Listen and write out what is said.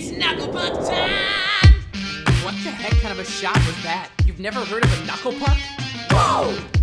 It's knucklepuck time! What the heck kind of a shot was that? You've never heard of a knuckle puck? Whoa!